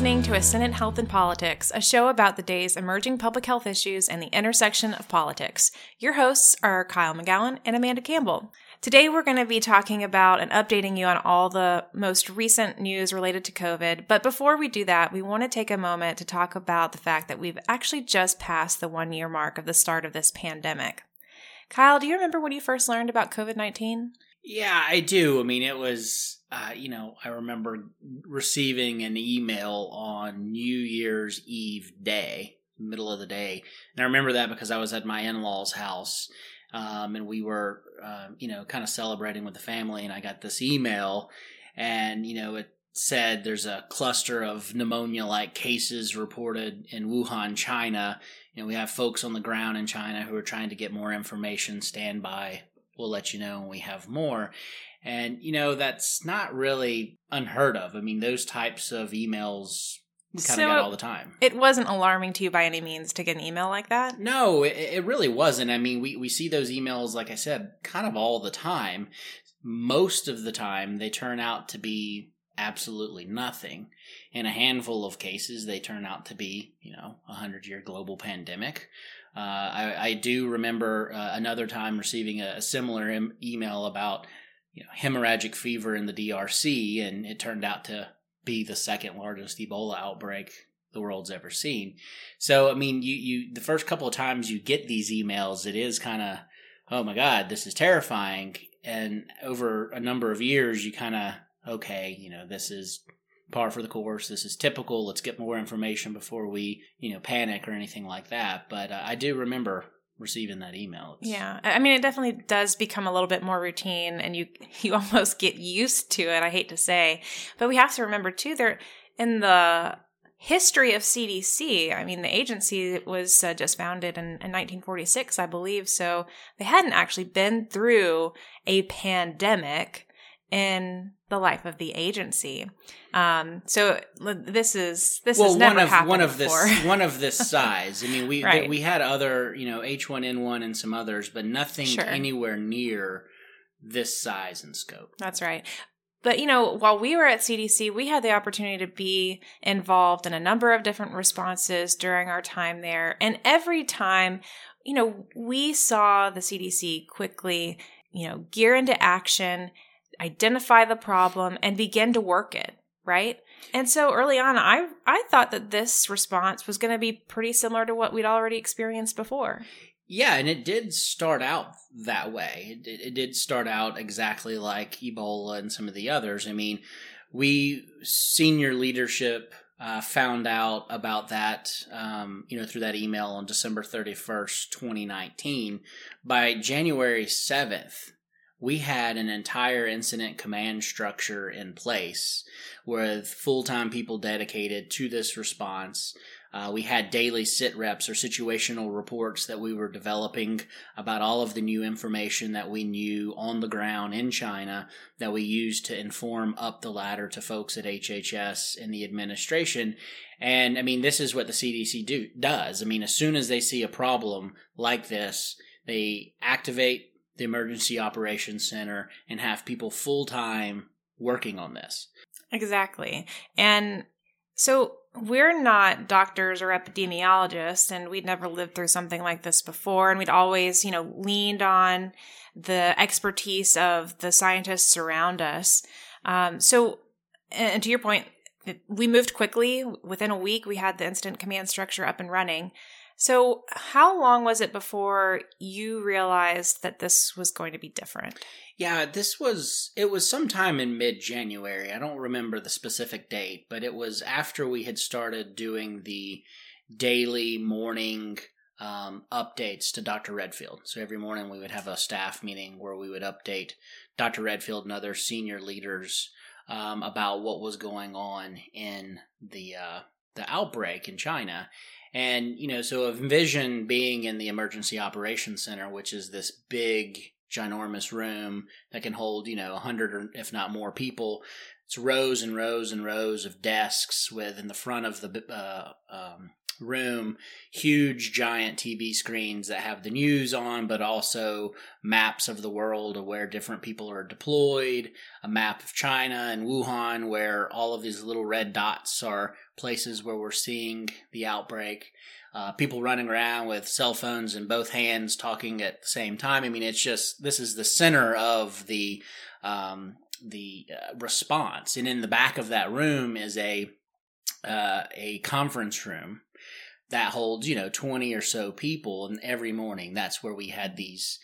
Listening to Ascendant Health and Politics, a show about the day's emerging public health issues and the intersection of politics. Your hosts are Kyle McGowan and Amanda Campbell. Today, we're going to be talking about and updating you on all the most recent news related to COVID. But before we do that, we want to take a moment to talk about the fact that we've actually just passed the one year mark of the start of this pandemic. Kyle, do you remember when you first learned about COVID 19? Yeah, I do. I mean, it was, uh, you know, I remember receiving an email on New Year's Eve day, middle of the day. And I remember that because I was at my in law's house um, and we were, uh, you know, kind of celebrating with the family. And I got this email, and you know, it said there's a cluster of pneumonia-like cases reported in Wuhan, China. You know, we have folks on the ground in China who are trying to get more information. Stand by. We'll let you know when we have more. And, you know, that's not really unheard of. I mean, those types of emails kind of So- got all the time. It wasn't alarming to you by any means to get an email like that. No, it, it really wasn't. I mean, we, we see those emails, like I said, kind of all the time. Most of the time, they turn out to be absolutely nothing. In a handful of cases, they turn out to be, you know, a hundred year global pandemic. Uh, I, I do remember uh, another time receiving a, a similar em- email about, you know, hemorrhagic fever in the DRC, and it turned out to be the second largest Ebola outbreak the world's ever seen. So I mean, you you the first couple of times you get these emails, it is kind of, oh my god, this is terrifying. And over a number of years, you kind of okay, you know, this is par for the course. This is typical. Let's get more information before we you know panic or anything like that. But uh, I do remember receiving that email. It's- Yeah, I mean, it definitely does become a little bit more routine, and you you almost get used to it. I hate to say, but we have to remember too. There in the history of CDC, I mean, the agency was uh, just founded in, in 1946, I believe. So they hadn't actually been through a pandemic in the life of the agency. Um, so this is this well, has never one of one of before. this one of this size. I mean, we Right. we had other, you know, H one N one and some others, but nothing Sure. anywhere near this size and scope. That's right. But you know, while we were at CDC, we had the opportunity to be involved in a number of different responses during our time there. And every time, you know, we saw the CDC quickly, you know, gear into action, identify the problem and begin to work it, right? And so early on, I I thought that this response was going to be pretty similar to what we'd already experienced before. Yeah, and it did start out that way. It, did- it did start out exactly like Ebola and some of the others. I mean, we senior leadership uh, found out about that, um, you know, through that email on December thirty first, twenty nineteen. By January seventh, we had an entire incident command structure in place with full time people dedicated to this response. Uh, we had daily sit reps or situational reports that we were developing about all of the new information that we knew on the ground in China that we used to inform up the ladder to folks at HHS and the administration. And I mean, this is what the CDC do, does. I mean, as soon as they see a problem like this, they activate the Emergency Operations Center and have people full time working on this. Exactly. And so we're not doctors or epidemiologists, and we'd never lived through something like this before. And we'd always, you know, leaned on the expertise of the scientists around us. Um, so, and to your point, we moved quickly. Within a week, we had the incident command structure up and running. So, how long was it before you realized that this was going to be different? Yeah, this was it was sometime in mid January. I don't remember the specific date, but it was after we had started doing the daily morning um, updates to Dr. Redfield. So every morning we would have a staff meeting where we would update Dr. Redfield and other senior leaders um, about what was going on in the uh, the outbreak in China. And you know, so envision being in the emergency operations center, which is this big, ginormous room that can hold you know a hundred or if not more people. it's rows and rows and rows of desks with in the front of the uh, um, room huge giant TV screens that have the news on, but also maps of the world of where different people are deployed, a map of China and Wuhan where all of these little red dots are places where we're seeing the outbreak. Uh, people running around with cell phones in both hands talking at the same time. I mean, it's just this is the center of the um, the uh, response, and in the back of that room is a uh, a conference room that holds you know 20 or so people and every morning that's where we had these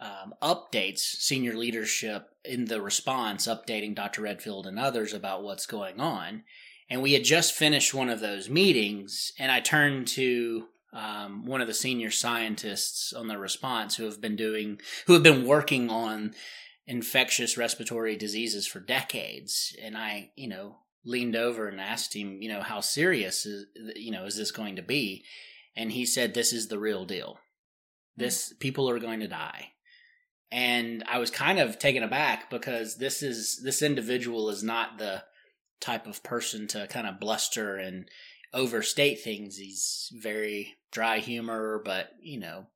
um, updates senior leadership in the response updating dr redfield and others about what's going on. And we had just finished one of those meetings and i turned to um, one of the senior scientists on the response who have been doing who have been working on infectious respiratory diseases for decades. And i you know leaned over and asked him, you know, how serious is you know is this going to be? And he said, "This is the real deal. Hmm. This people are going to die." And I was kind of taken aback because this is this individual is not the type of person to kind of bluster and overstate things. He's very dry humor, but you know,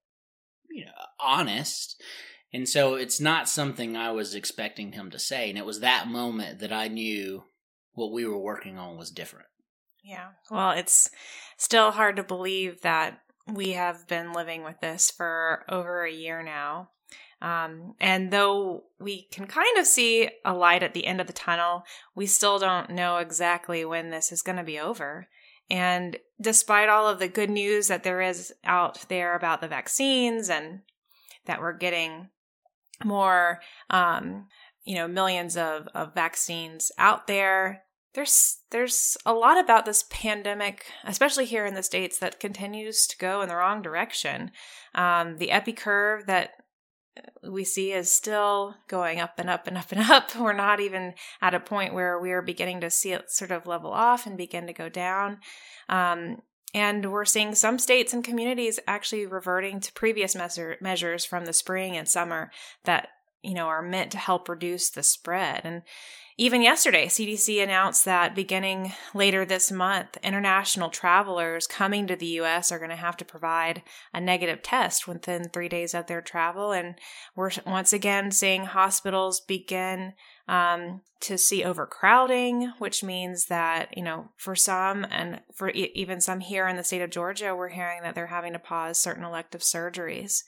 you know, honest. And so it's not something I was expecting him to say. And it was that moment that I knew what we were working on was different. Yeah. Well, it's still hard to believe that we have been living with this for over a year now. Um, and though we can kind of see a light at the end of the tunnel, we still don't know exactly when this is going to be over. And despite all of the good news that there is out there about the vaccines and that we're getting more um, you know millions of, of vaccines out there. There's there's a lot about this pandemic especially here in the states that continues to go in the wrong direction. Um, the epi curve that we see is still going up and up and up and up. We're not even at a point where we're beginning to see it sort of level off and begin to go down. Um, and we're seeing some states and communities actually reverting to previous measure, measures from the spring and summer that you know, are meant to help reduce the spread. And even yesterday, CDC announced that beginning later this month, international travelers coming to the US are going to have to provide a negative test within three days of their travel. And we're once again seeing hospitals begin um, to see overcrowding, which means that, you know, for some and for e- even some here in the state of Georgia, we're hearing that they're having to pause certain elective surgeries.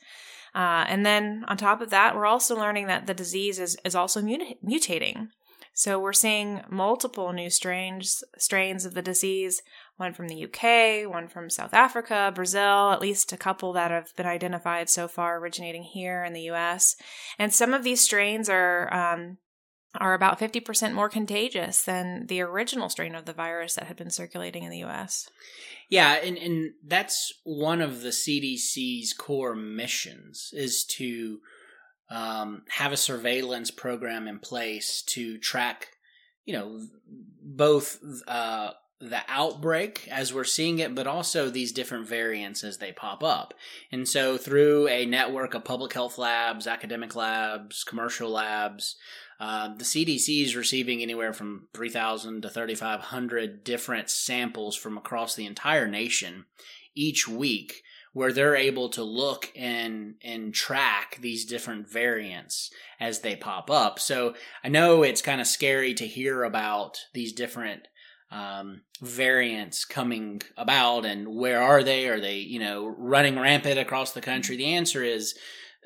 Uh, and then on top of that, we're also learning that the disease is, is also mutating. So we're seeing multiple new strains strains of the disease, one from the UK, one from South Africa, Brazil, at least a couple that have been identified so far originating here in the US. And some of these strains are um, are about 50% more contagious than the original strain of the virus that had been circulating in the US. Yeah, and, and that's one of the CDC's core missions is to um, have a surveillance program in place to track, you know, both uh, the outbreak as we're seeing it, but also these different variants as they pop up. And so, through a network of public health labs, academic labs, commercial labs, uh, the CDC is receiving anywhere from 3,000 to 3,500 different samples from across the entire nation each week where they're able to look and and track these different variants as they pop up. So I know it's kind of scary to hear about these different um, variants coming about and where are they? Are they you know running rampant across the country? The answer is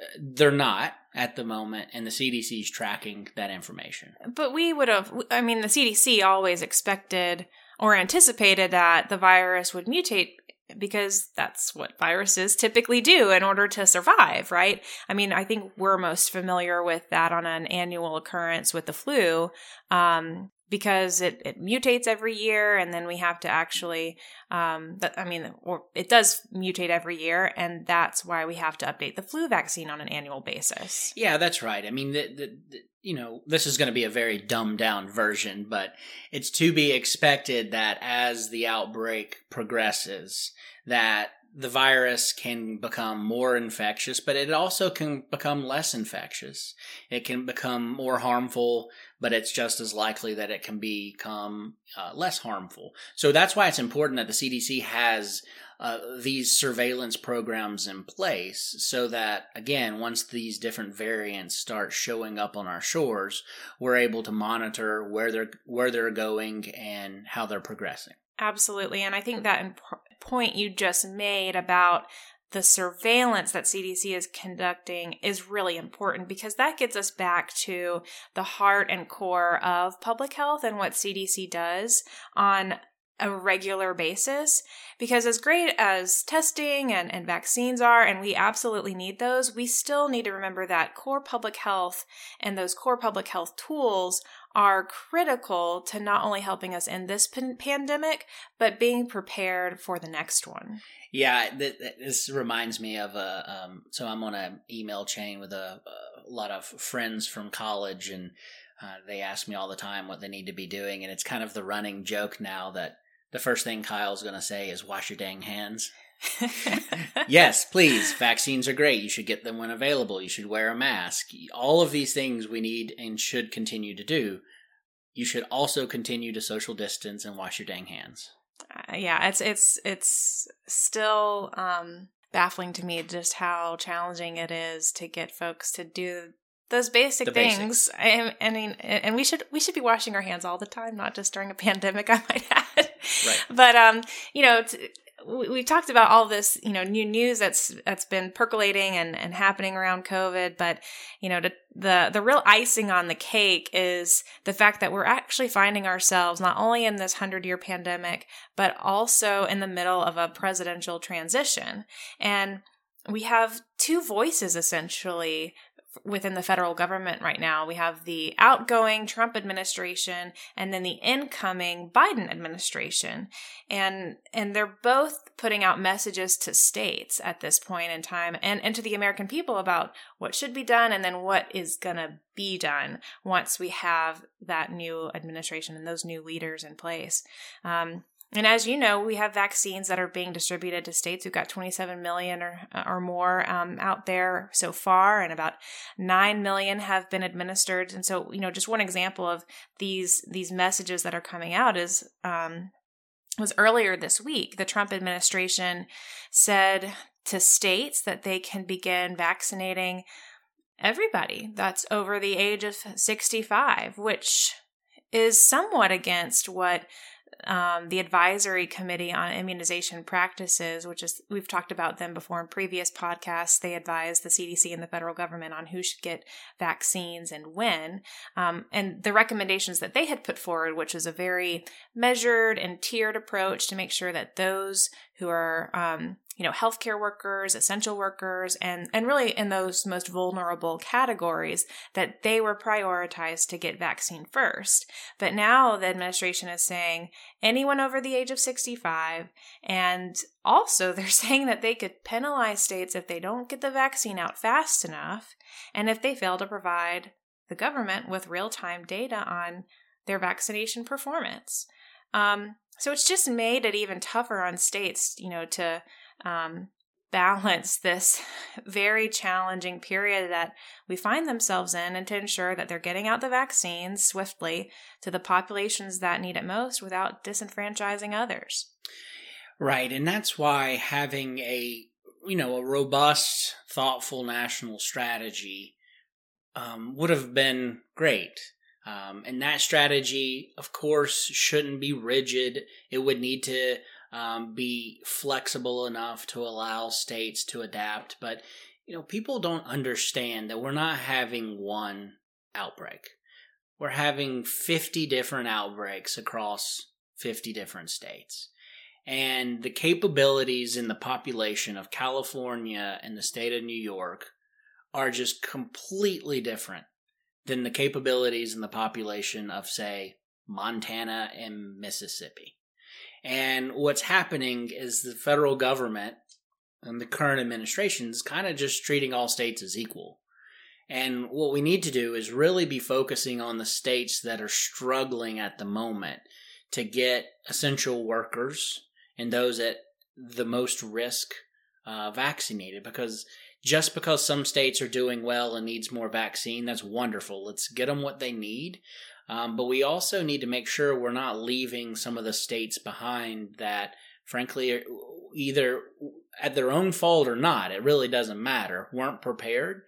uh, they're not at the moment, and the CDC is tracking that information. But we would have, I mean, the CDC always expected or anticipated that the virus would mutate because that's what viruses typically do in order to survive, right? I mean, I think we're most familiar with that on an annual occurrence with the flu. Um, because it, it mutates every year and then we have to actually um i mean or it does mutate every year and that's why we have to update the flu vaccine on an annual basis. Yeah that's right. I mean the, the, the you know this is going to be a very dumbed down version but it's to be expected that as the outbreak progresses that the virus can become more infectious, but it also can become less infectious. It can become more harmful but it's just as likely that it can become uh, less harmful. So that's why it's important that the CDC has uh, these surveillance programs in place so that, again, once these different variants start showing up on our shores, we're able to monitor where they're where they're going and how they're progressing. Absolutely, and I think mm. that point you just made about the surveillance that CDC is conducting is really important because that gets us back to the heart and core of public health and what CDC does on a regular basis. Because as great as testing and, and vaccines are, and we absolutely need those, we still need to remember that core public health and those core public health tools are critical to not only helping us in this pan- pandemic, but being prepared for the next one. Yeah, th- th- this reminds me of a. Um, so I'm on an email chain with a, a lot of friends from college, and uh, they ask me all the time what they need to be doing, and it's kind of the running joke now that the first thing Kyle's going to say is "wash your dang hands." yes, please. Vaccines are great. You should get them when available. You should wear a mask. All of these things we need and should continue to do. You should also continue to social distance and wash your dang hands. Uh, yeah, it's it's it's still um, baffling to me just how challenging it is to get folks to do those basic the things. I, I, mean, and we should we should be washing our hands all the time, not just during a pandemic. I might add. Right. But um, you know, we talked about all this, you know, new news that's that's been percolating and, and happening around COVID, but you know, to, the the real icing on the cake is the fact that we're actually finding ourselves not only in this hundred year pandemic, but also in the middle of a presidential transition, and we have two voices essentially within the federal government right now. We have the outgoing Trump administration and then the incoming Biden administration. And and they're both putting out messages to states at this point in time and, and to the American people about what should be done and then what is gonna be done once we have that new administration and those new leaders in place. Um, and as you know, we have vaccines that are being distributed to states. We've got 27 million or, or more um, out there so far, and about 9 million have been administered. And so, you know, just one example of these these messages that are coming out is um, was earlier this week. The Trump administration said to states that they can begin vaccinating everybody that's over the age of 65, which is somewhat against what um, the advisory committee on immunization practices, which is we've talked about them before in previous podcasts. They advise the CDC and the federal government on who should get vaccines and when. Um, and the recommendations that they had put forward, which was a very measured and tiered approach to make sure that those who are um, you know, healthcare workers, essential workers, and, and really in those most vulnerable categories that they were prioritized to get vaccine first. But now the administration is saying anyone over the age of 65, and also they're saying that they could penalize states if they don't get the vaccine out fast enough and if they fail to provide the government with real time data on their vaccination performance. Um, so it's just made it even tougher on states, you know, to um, balance this very challenging period that we find themselves in and to ensure that they're getting out the vaccines swiftly to the populations that need it most without disenfranchising others. Right, and that's why having a you know a robust, thoughtful national strategy um, would have been great. Um, and that strategy, of course, shouldn't be rigid. It would need to um, be flexible enough to allow states to adapt. But, you know, people don't understand that we're not having one outbreak. We're having 50 different outbreaks across 50 different states. And the capabilities in the population of California and the state of New York are just completely different than the capabilities in the population of, say, Montana and Mississippi. And what's happening is the federal government and the current administration is kind of just treating all states as equal. And what we need to do is really be focusing on the states that are struggling at the moment to get essential workers and those at the most risk uh, vaccinated because just because some states are doing well and needs more vaccine, that's wonderful. Let's get them what they need. Um, but we also need to make sure we're not leaving some of the states behind that, frankly, either at their own fault or not, it really doesn't matter, weren't prepared.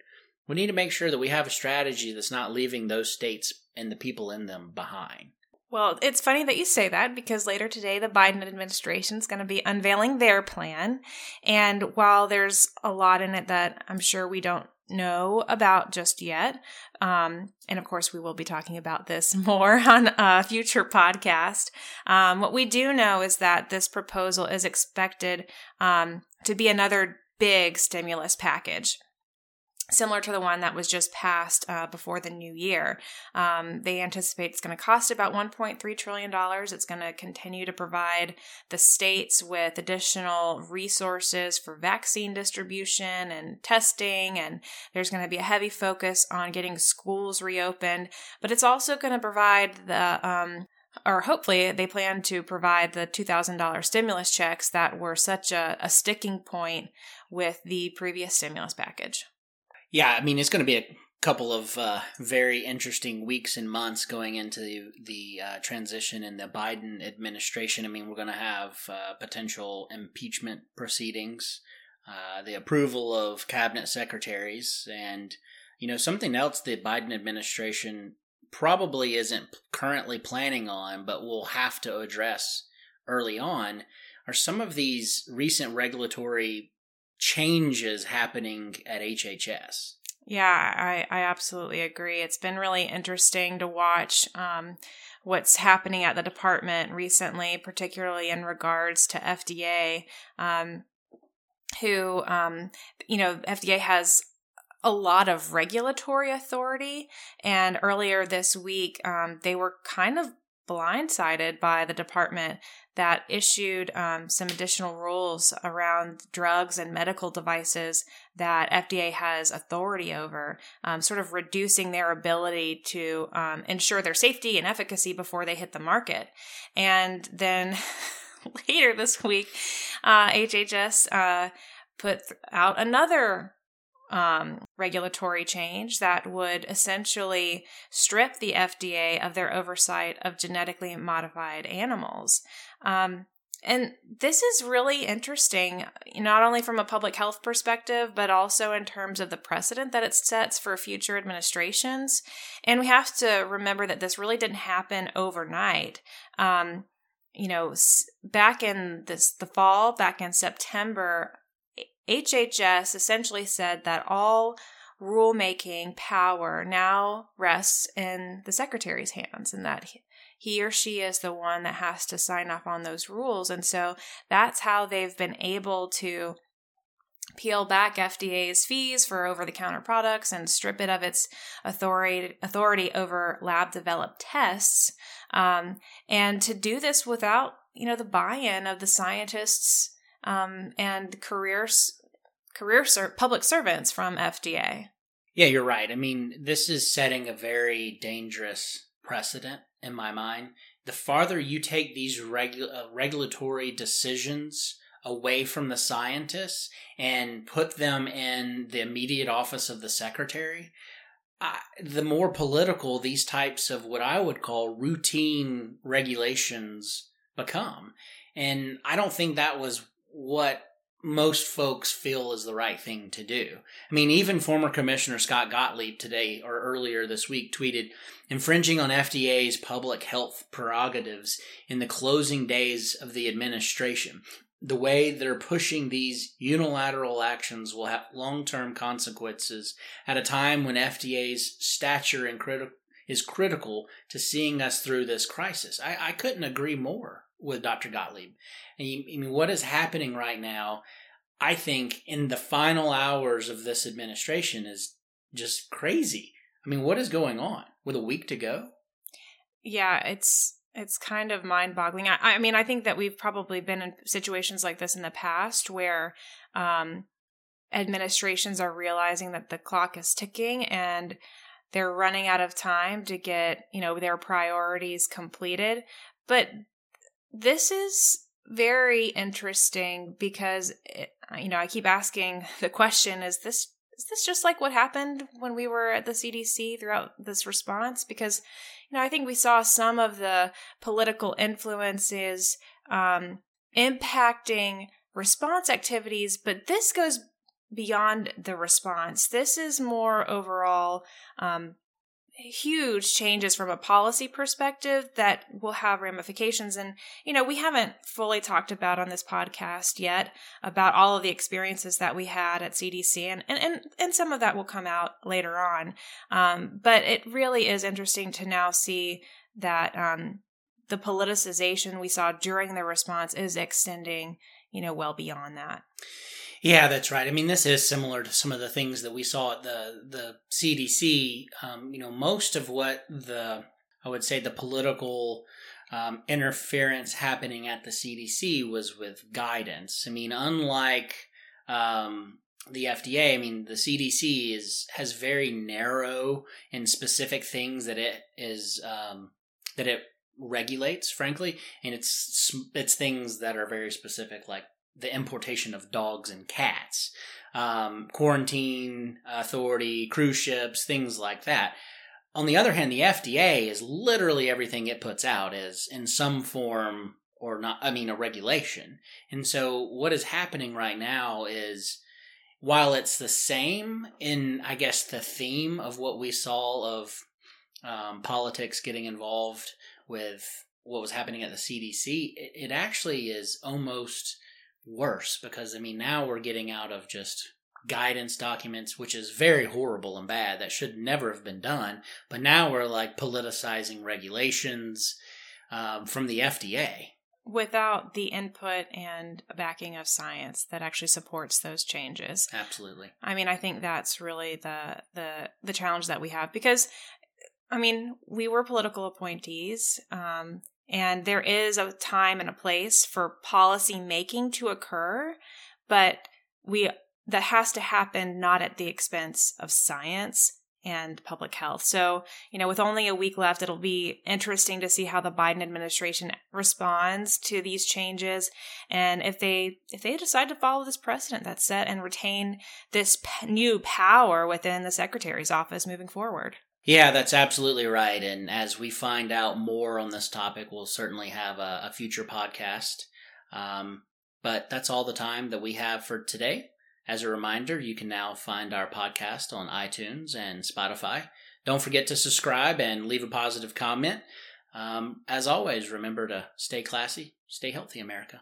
We need to make sure that we have a strategy that's not leaving those states and the people in them behind. Well, it's funny that you say that because later today, the Biden administration is going to be unveiling their plan. And while there's a lot in it that I'm sure we don't know about just yet, um, and of course, we will be talking about this more on a future podcast. Um, what we do know is that this proposal is expected um, to be another big stimulus package similar to the one that was just passed uh, before the new year. Um, they anticipate it's going to cost about $1.3 trillion. It's going to continue to provide the states with additional resources for vaccine distribution and testing. And there's going to be a heavy focus on getting schools reopened. But it's also going to provide the um, or hopefully they plan to provide the $2,000 stimulus checks that were such a, a sticking point with the previous stimulus package. Yeah, I mean, it's going to be a couple of uh, very interesting weeks and months going into the, the uh, transition in the Biden administration. I mean, we're going to have uh, potential impeachment proceedings, uh, the approval of cabinet secretaries, and you know something else the Biden administration probably isn't currently planning on, but will have to address early on, are some of these recent regulatory changes happening at HHS. Yeah, I, I absolutely agree. It's been really interesting to watch um, what's happening at the department recently, particularly in regards to FDA, um, who, um, you know, FDA has a lot of regulatory authority. And earlier this week, um, they were kind of blindsided by the department that issued um, some additional rules around drugs and medical devices that FDA has authority over, um, sort of reducing their ability to um, ensure their safety and efficacy before they hit the market. And then later this week, uh, HHS uh, put out another um, regulatory change that would essentially strip the FDA of their oversight of genetically modified animals. Um, and this is really interesting, not only from a public health perspective, but also in terms of the precedent that it sets for future administrations. And we have to remember that this really didn't happen overnight. Um, you know, back in this the fall, back in September, HHS essentially said that all rulemaking power now rests in the secretary's hands and that he or she is the one that has to sign off on those rules. And so that's how they've been able to peel back FDA's fees for over the counter products and strip it of its authority authority over lab developed tests um, and to do this without you know the buy-in of the scientists um, and careers career ser- public servants from FDA. Yeah, you're right. I mean, this is setting a very dangerous precedent in my mind. The farther you take these regu- uh, regulatory decisions away from the scientists and put them in the immediate office of the secretary, uh, the more political these types of what I would call routine regulations become. And I don't think that was what most folks feel is the right thing to do. I mean, even former Commissioner Scott Gottlieb today or earlier this week tweeted infringing on FDA's public health prerogatives in the closing days of the administration. The way they're pushing these unilateral actions will have long term consequences at a time when FDA's stature is critical to seeing us through this crisis. I, I couldn't agree more with Dr. Gottlieb. I mean, what is happening right now, I think, in the final hours of this administration is just crazy. I mean, what is going on with a week to go? Yeah, it's it's kind of mind-boggling. I, I mean, I think that we've probably been in situations like this in the past where um, administrations are realizing that the clock is ticking and they're running out of time to get you know their priorities completed but this is very interesting because it, you know I keep asking the question: Is this is this just like what happened when we were at the CDC throughout this response? Because you know I think we saw some of the political influences um, impacting response activities, but this goes beyond the response. This is more overall um, huge changes from a policy perspective that will have ramifications. And, you know, we haven't fully talked about on this podcast yet about all of the experiences that we had at CDC, and, and, and, and some of that will come out later on. Um, but it really is interesting to now see that um, the politicization we saw during the response is extending, you know, well beyond that. Yeah, that's right. I mean, this is similar to some of the things that we saw at the the CDC. Um, you know, most of what the I would say the political um, interference happening at the CDC was with guidance. I mean, unlike um, the FDA, I mean, the CDC is has very narrow and specific things that it is um, that it regulates, frankly, and it's it's things that are very specific, like the importation of dogs and cats, um, quarantine authority, cruise ships, things like that. On the other hand, the FDA is literally everything it puts out is in some form or not, I mean, a regulation. And so what is happening right now is while it's the same in, I guess, the theme of what we saw of um, politics getting involved with what was happening at the CDC, it, it actually is almost worse because I mean now we're getting out of just guidance documents, which is very horrible and bad. That should never have been done. But now we're like politicizing regulations um, from the FDA without the input and backing of science that actually supports those changes. Absolutely. I mean, I think that's really the the the challenge that we have because I mean, we were political appointees. Um, and there is a time and a place for policy making to occur, but we that has to happen not at the expense of science and public health. So, you know, with only a week left, it'll be interesting to see how the Biden administration responds to these changes and if they if they decide to follow this precedent that's set and retain this p- new power within the secretary's office moving forward. Yeah, that's absolutely right. And as we find out more on this topic, we'll certainly have a, a future podcast. Um, but that's all the time that we have for today. As a reminder, you can now find our podcast on iTunes and Spotify. Don't forget to subscribe and leave a positive comment. Um, as always, remember to stay classy, stay healthy, America.